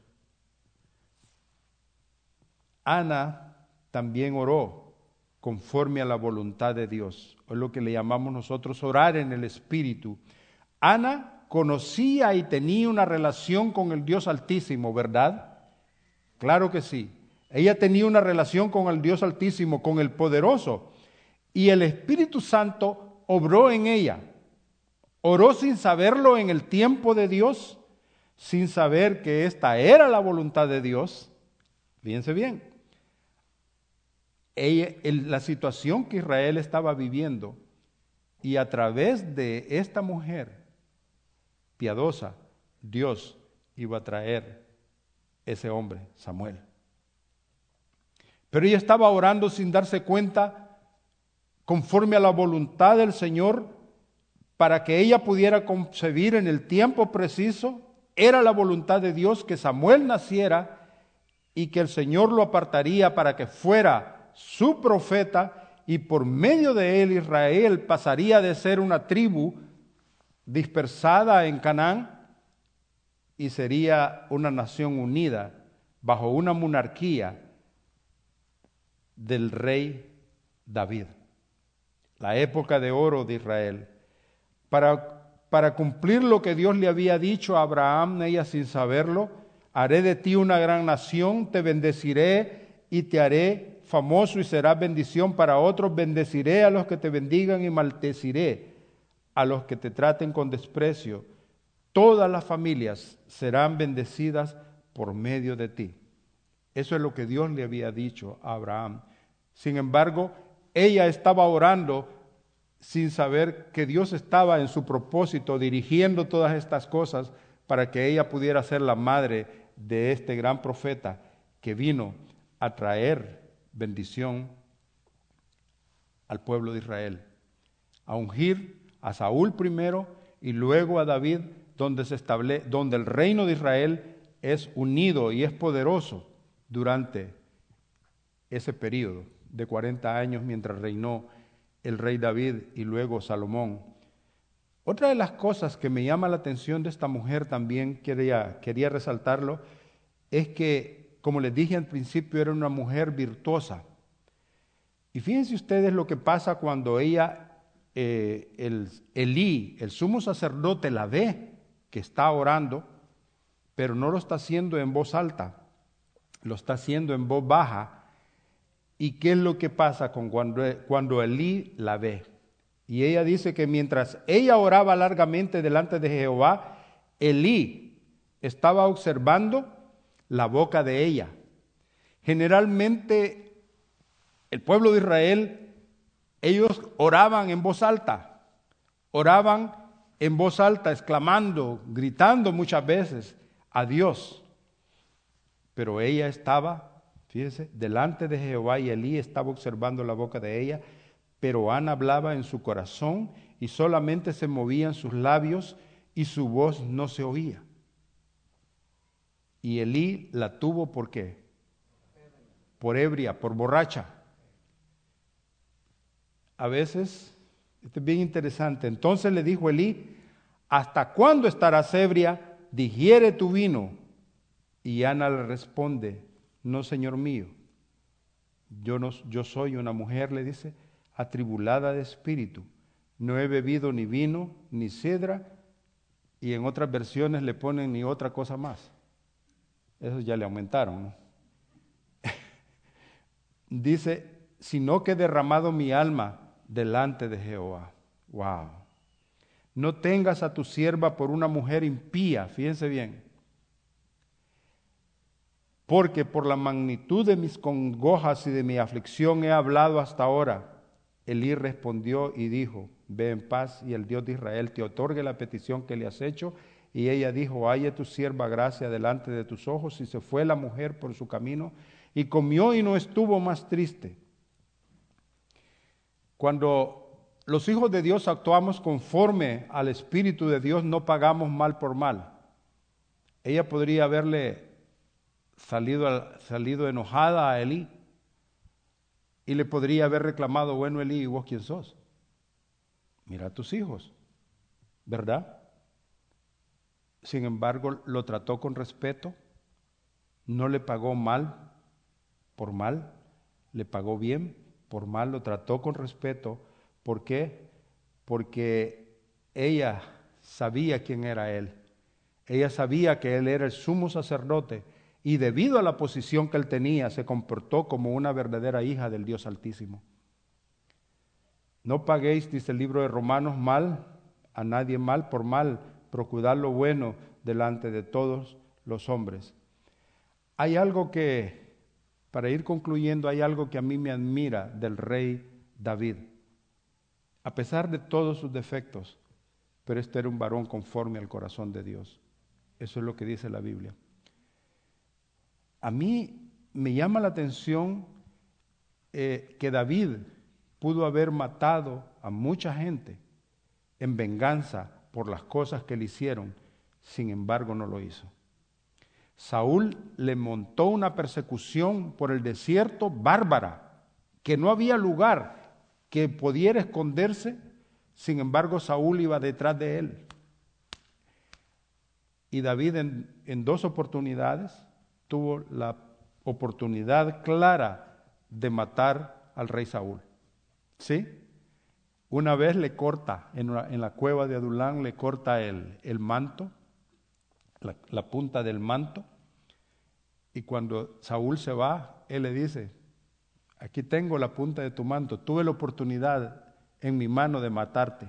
Ana también oró conforme a la voluntad de Dios. Es lo que le llamamos nosotros orar en el Espíritu. Ana conocía y tenía una relación con el Dios Altísimo, ¿verdad? Claro que sí. Ella tenía una relación con el Dios Altísimo, con el Poderoso. Y el Espíritu Santo obró en ella. Oró sin saberlo en el tiempo de Dios, sin saber que esta era la voluntad de Dios. Fíjense bien la situación que Israel estaba viviendo y a través de esta mujer piadosa, Dios iba a traer ese hombre, Samuel. Pero ella estaba orando sin darse cuenta, conforme a la voluntad del Señor, para que ella pudiera concebir en el tiempo preciso. Era la voluntad de Dios que Samuel naciera y que el Señor lo apartaría para que fuera su profeta, y por medio de él Israel pasaría de ser una tribu dispersada en Canaán y sería una nación unida bajo una monarquía del rey David, la época de oro de Israel. Para, para cumplir lo que Dios le había dicho a Abraham, ella sin saberlo, haré de ti una gran nación, te bendeciré y te haré famoso y será bendición para otros. Bendeciré a los que te bendigan y maldeciré a los que te traten con desprecio. Todas las familias serán bendecidas por medio de ti. Eso es lo que Dios le había dicho a Abraham. Sin embargo, ella estaba orando sin saber que Dios estaba en su propósito dirigiendo todas estas cosas para que ella pudiera ser la madre de este gran profeta que vino a traer bendición al pueblo de Israel. A ungir a Saúl primero y luego a David, donde, se establece, donde el reino de Israel es unido y es poderoso durante ese periodo de 40 años mientras reinó el rey David y luego Salomón. Otra de las cosas que me llama la atención de esta mujer también quería, quería resaltarlo es que como les dije al principio, era una mujer virtuosa. Y fíjense ustedes lo que pasa cuando ella, eh, el Elí, el sumo sacerdote, la ve que está orando, pero no lo está haciendo en voz alta, lo está haciendo en voz baja. ¿Y qué es lo que pasa con cuando, cuando Elí la ve? Y ella dice que mientras ella oraba largamente delante de Jehová, Elí estaba observando la boca de ella. Generalmente el pueblo de Israel, ellos oraban en voz alta, oraban en voz alta, exclamando, gritando muchas veces a Dios. Pero ella estaba, fíjese, delante de Jehová y Elí estaba observando la boca de ella, pero Ana hablaba en su corazón y solamente se movían sus labios y su voz no se oía. Y Elí la tuvo por qué? Por ebria, por borracha. A veces, esto es bien interesante, entonces le dijo Elí, ¿hasta cuándo estarás ebria? Digiere tu vino. Y Ana le responde, no, Señor mío, yo, no, yo soy una mujer, le dice, atribulada de espíritu. No he bebido ni vino ni cedra, y en otras versiones le ponen ni otra cosa más. Eso ya le aumentaron. ¿no? *laughs* Dice, sino que he derramado mi alma delante de Jehová. Wow. No tengas a tu sierva por una mujer impía, fíjense bien. Porque por la magnitud de mis congojas y de mi aflicción he hablado hasta ahora. Elí respondió y dijo, ve en paz y el Dios de Israel te otorgue la petición que le has hecho. Y ella dijo, haya tu sierva gracia delante de tus ojos. Y se fue la mujer por su camino y comió y no estuvo más triste. Cuando los hijos de Dios actuamos conforme al Espíritu de Dios, no pagamos mal por mal. Ella podría haberle salido, salido enojada a Elí y le podría haber reclamado, bueno Elí, ¿y vos quién sos? Mira a tus hijos, ¿verdad? Sin embargo, lo trató con respeto, no le pagó mal por mal, le pagó bien por mal, lo trató con respeto. ¿Por qué? Porque ella sabía quién era él. Ella sabía que él era el sumo sacerdote y debido a la posición que él tenía se comportó como una verdadera hija del Dios Altísimo. No paguéis, dice el libro de Romanos, mal a nadie mal por mal, procurad lo bueno delante de todos los hombres. Hay algo que para ir concluyendo, hay algo que a mí me admira del rey David. A pesar de todos sus defectos, pero este era un varón conforme al corazón de Dios. Eso es lo que dice la Biblia. A mí me llama la atención eh, que David pudo haber matado a mucha gente en venganza por las cosas que le hicieron, sin embargo no lo hizo. Saúl le montó una persecución por el desierto bárbara, que no había lugar que pudiera esconderse, sin embargo Saúl iba detrás de él. Y David en, en dos oportunidades tuvo la oportunidad clara de matar al rey Saúl. ¿Sí? Una vez le corta, en, en la cueva de Adulán le corta el, el manto, la, punta del manto. Y cuando Saúl se va, él le dice, aquí tengo la punta de tu manto, tuve la oportunidad en mi mano de matarte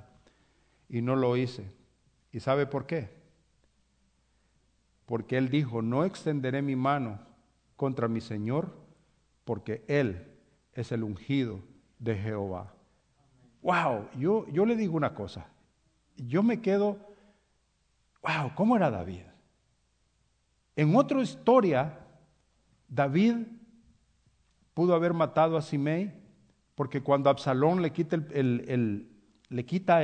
y no lo hice. ¿Y sabe por qué? Porque él dijo, no extenderé mi mano contra mi Señor, porque Él es el ungido de Jehová. Wow, yo, yo le digo una cosa, yo me quedo, wow, ¿cómo era David? En otra historia, David pudo haber matado a Simei porque cuando Absalón le quita el, quita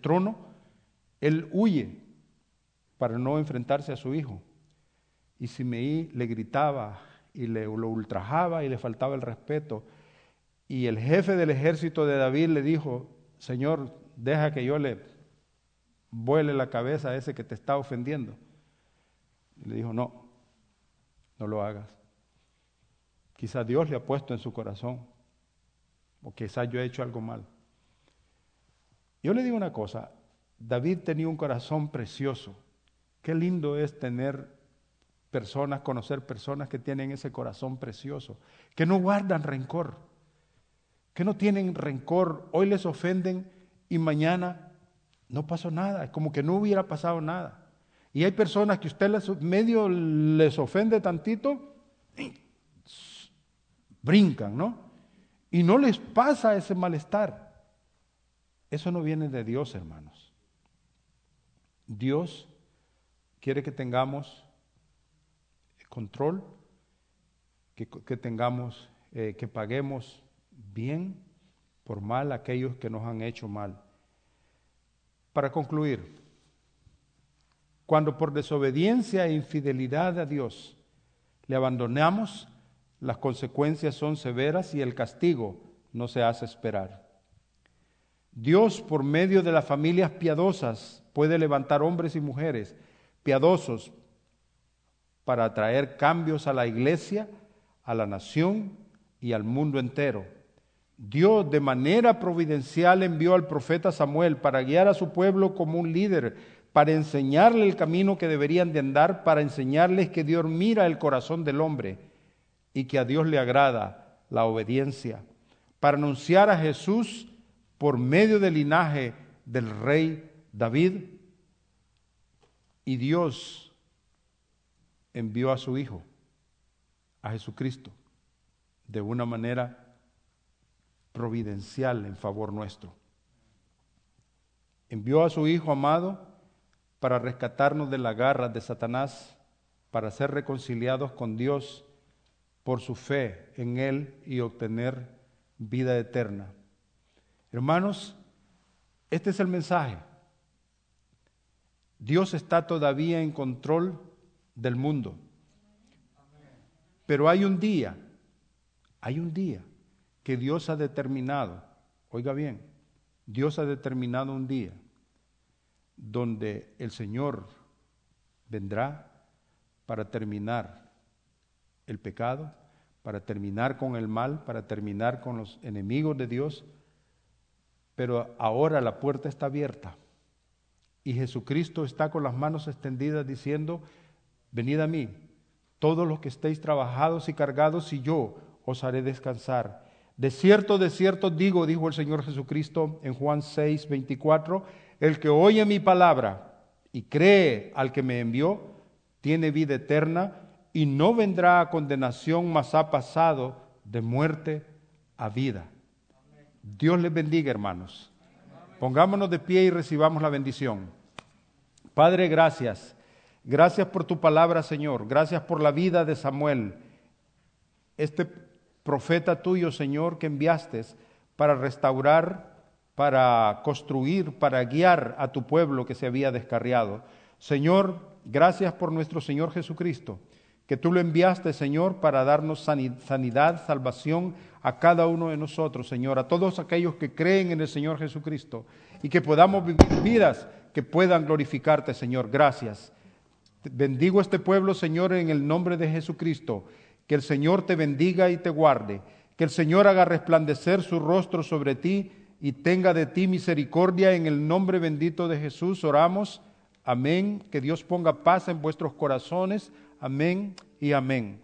trono, él huye para no enfrentarse a su hijo. Y Simei le gritaba y le, ultrajaba y le faltaba el respeto. Y el jefe del ejército de David le dijo, Señor, deja que yo le vuele la cabeza a ese que te está ofendiendo. Y le dijo, no, no lo hagas. Quizás Dios le ha puesto en su corazón, o quizás yo he hecho algo mal. Yo le digo una cosa, David tenía un corazón precioso. Qué lindo es tener personas, conocer personas que tienen ese corazón precioso, que no guardan rencor, que no tienen rencor, hoy les ofenden y mañana no pasó nada, es como que no hubiera pasado nada. Y hay personas que usted les, medio les ofende tantito, brincan, ¿no? Y no les pasa ese malestar. Eso no viene de Dios, hermanos. Dios quiere que tengamos control, que, tengamos, eh, que paguemos bien por mal a aquellos que nos han hecho mal. Para concluir, cuando por desobediencia e infidelidad a Dios le abandonamos, las consecuencias son severas y el castigo no se hace esperar. Dios, por medio de las familias piadosas, puede levantar hombres y mujeres piadosos para traer cambios a la iglesia, a la nación y al mundo entero. Dios de manera providencial envió al profeta Samuel para guiar a su pueblo como un líder, para enseñarle el camino que deberían de andar, para enseñarles que Dios mira el corazón del hombre y que a Dios le agrada la obediencia, para anunciar a Jesús por medio del linaje del rey David. Y Dios envió a su Hijo, a Jesucristo, de una manera providencial en favor nuestro. Envió a su Hijo amado para rescatarnos de la garra de Satanás, para ser reconciliados con Dios por su fe en Él y obtener vida eterna. Hermanos, este es el mensaje. Dios está todavía en control del mundo. Pero hay un día, hay un día que Dios ha determinado, oiga bien, Dios ha determinado un día donde el Señor vendrá para terminar el pecado, para terminar con el mal, para terminar con los enemigos de Dios, pero ahora la puerta está abierta y Jesucristo está con las manos extendidas diciendo, venid a mí, todos los que estéis trabajados y cargados, y yo os haré descansar. De cierto, de cierto digo, dijo el Señor Jesucristo en Juan 6, 24, el que oye mi palabra y cree al que me envió, tiene vida eterna y no vendrá a condenación, mas ha pasado de muerte a vida. Dios les bendiga, hermanos. Pongámonos de pie y recibamos la bendición. Padre, gracias. Gracias por tu palabra, Señor. Gracias por la vida de Samuel, este profeta tuyo, Señor, que enviaste para restaurar para construir, para guiar a tu pueblo que se había descarriado. Señor, gracias por nuestro Señor Jesucristo, que tú lo enviaste, Señor, para darnos sanidad, salvación a cada uno de nosotros, Señor, a todos aquellos que creen en el Señor Jesucristo y que podamos vivir vidas que puedan glorificarte, Señor. Gracias. Bendigo este pueblo, Señor, en el nombre de Jesucristo. Que el Señor te bendiga y te guarde. Que el Señor haga resplandecer su rostro sobre ti y tenga de ti misericordia. En el nombre bendito de Jesús oramos. Amén. Que Dios ponga paz en vuestros corazones. Amén y amén.